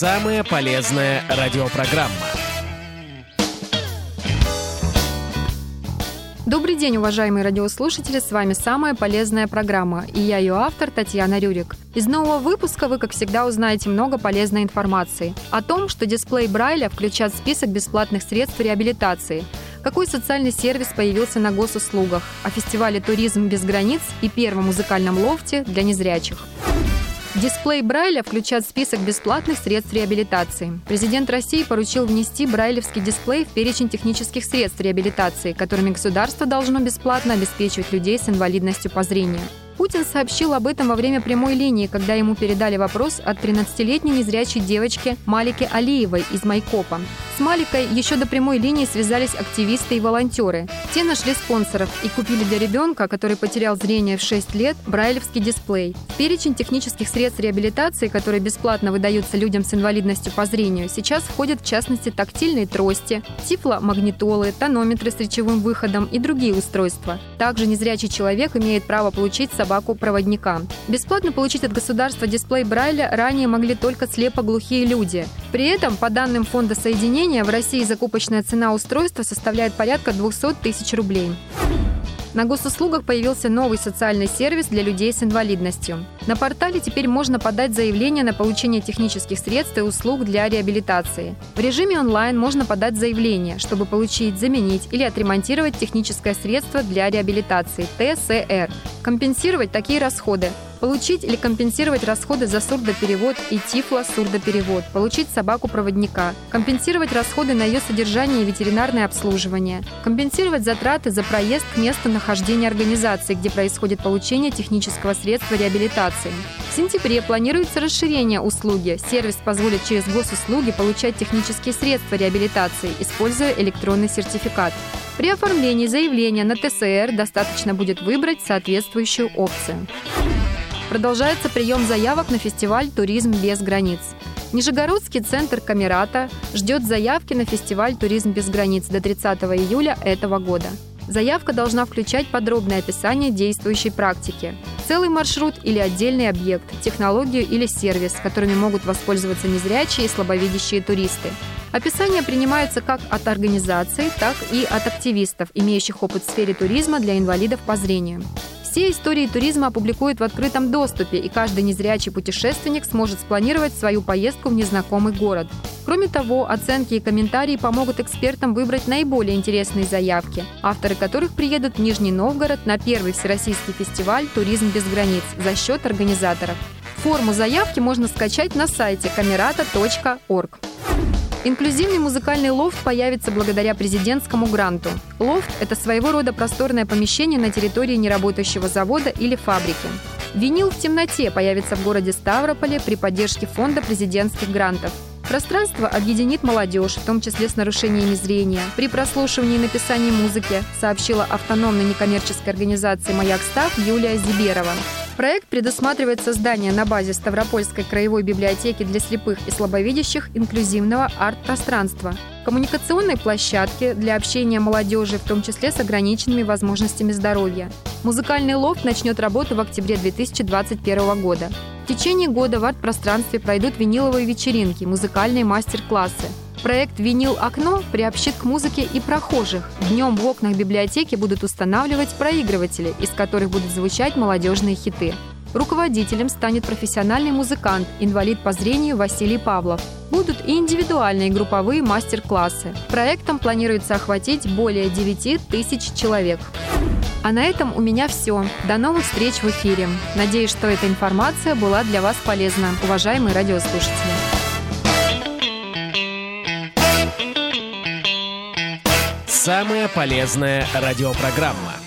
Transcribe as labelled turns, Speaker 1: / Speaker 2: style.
Speaker 1: Самая полезная радиопрограмма.
Speaker 2: Добрый день, уважаемые радиослушатели, с вами самая полезная программа, и я ее автор Татьяна Рюрик. Из нового выпуска вы, как всегда, узнаете много полезной информации о том, что дисплей Брайля включат в список бесплатных средств реабилитации, какой социальный сервис появился на госуслугах, о фестивале «Туризм без границ» и первом музыкальном лофте для незрячих. Дисплей Брайля включат в список бесплатных средств реабилитации. Президент России поручил внести брайлевский дисплей в перечень технических средств реабилитации, которыми государство должно бесплатно обеспечивать людей с инвалидностью по зрению. Путин сообщил об этом во время прямой линии, когда ему передали вопрос от 13-летней незрячей девочки Малики Алиевой из Майкопа. С Маликой еще до прямой линии связались активисты и волонтеры. Те нашли спонсоров и купили для ребенка, который потерял зрение в 6 лет, брайлевский дисплей. В перечень технических средств реабилитации, которые бесплатно выдаются людям с инвалидностью по зрению, сейчас входят в частности тактильные трости, тифломагнитолы, тонометры с речевым выходом и другие устройства. Также незрячий человек имеет право получить собаку-проводника. Бесплатно получить от государства дисплей Брайля ранее могли только слепоглухие люди. При этом, по данным Фонда соединения, в России закупочная цена устройства составляет порядка 200 тысяч рублей. На госуслугах появился новый социальный сервис для людей с инвалидностью. На портале теперь можно подать заявление на получение технических средств и услуг для реабилитации. В режиме онлайн можно подать заявление, чтобы получить, заменить или отремонтировать техническое средство для реабилитации – ТСР. Компенсировать такие расходы Получить или компенсировать расходы за сурдоперевод и тифло-сурдоперевод. Получить собаку-проводника. Компенсировать расходы на ее содержание и ветеринарное обслуживание. Компенсировать затраты за проезд к месту нахождения организации, где происходит получение технического средства реабилитации. В сентябре планируется расширение услуги. Сервис позволит через госуслуги получать технические средства реабилитации, используя электронный сертификат. При оформлении заявления на ТСР достаточно будет выбрать соответствующую опцию. Продолжается прием заявок на фестиваль «Туризм без границ». Нижегородский центр Камерата ждет заявки на фестиваль «Туризм без границ» до 30 июля этого года. Заявка должна включать подробное описание действующей практики, целый маршрут или отдельный объект, технологию или сервис, которыми могут воспользоваться незрячие и слабовидящие туристы. Описания принимаются как от организации, так и от активистов, имеющих опыт в сфере туризма для инвалидов по зрению. Все истории туризма опубликуют в открытом доступе, и каждый незрячий путешественник сможет спланировать свою поездку в незнакомый город. Кроме того, оценки и комментарии помогут экспертам выбрать наиболее интересные заявки, авторы которых приедут в Нижний Новгород на первый всероссийский фестиваль «Туризм без границ» за счет организаторов. Форму заявки можно скачать на сайте kamerata.org. Инклюзивный музыкальный лофт появится благодаря президентскому гранту. Лофт – это своего рода просторное помещение на территории неработающего завода или фабрики. Винил в темноте появится в городе Ставрополе при поддержке фонда президентских грантов. Пространство объединит молодежь, в том числе с нарушениями зрения, при прослушивании и написании музыки, сообщила автономной некоммерческой организации «Маяк Став» Юлия Зиберова. Проект предусматривает создание на базе Ставропольской краевой библиотеки для слепых и слабовидящих инклюзивного арт-пространства, коммуникационной площадки для общения молодежи, в том числе с ограниченными возможностями здоровья. Музыкальный лофт начнет работу в октябре 2021 года. В течение года в арт-пространстве пройдут виниловые вечеринки, музыкальные мастер-классы, Проект «Винил окно» приобщит к музыке и прохожих. Днем в окнах библиотеки будут устанавливать проигрыватели, из которых будут звучать молодежные хиты. Руководителем станет профессиональный музыкант, инвалид по зрению Василий Павлов. Будут и индивидуальные и групповые мастер-классы. Проектом планируется охватить более 9 тысяч человек. А на этом у меня все. До новых встреч в эфире. Надеюсь, что эта информация была для вас полезна, уважаемые радиослушатели.
Speaker 1: Самая полезная радиопрограмма.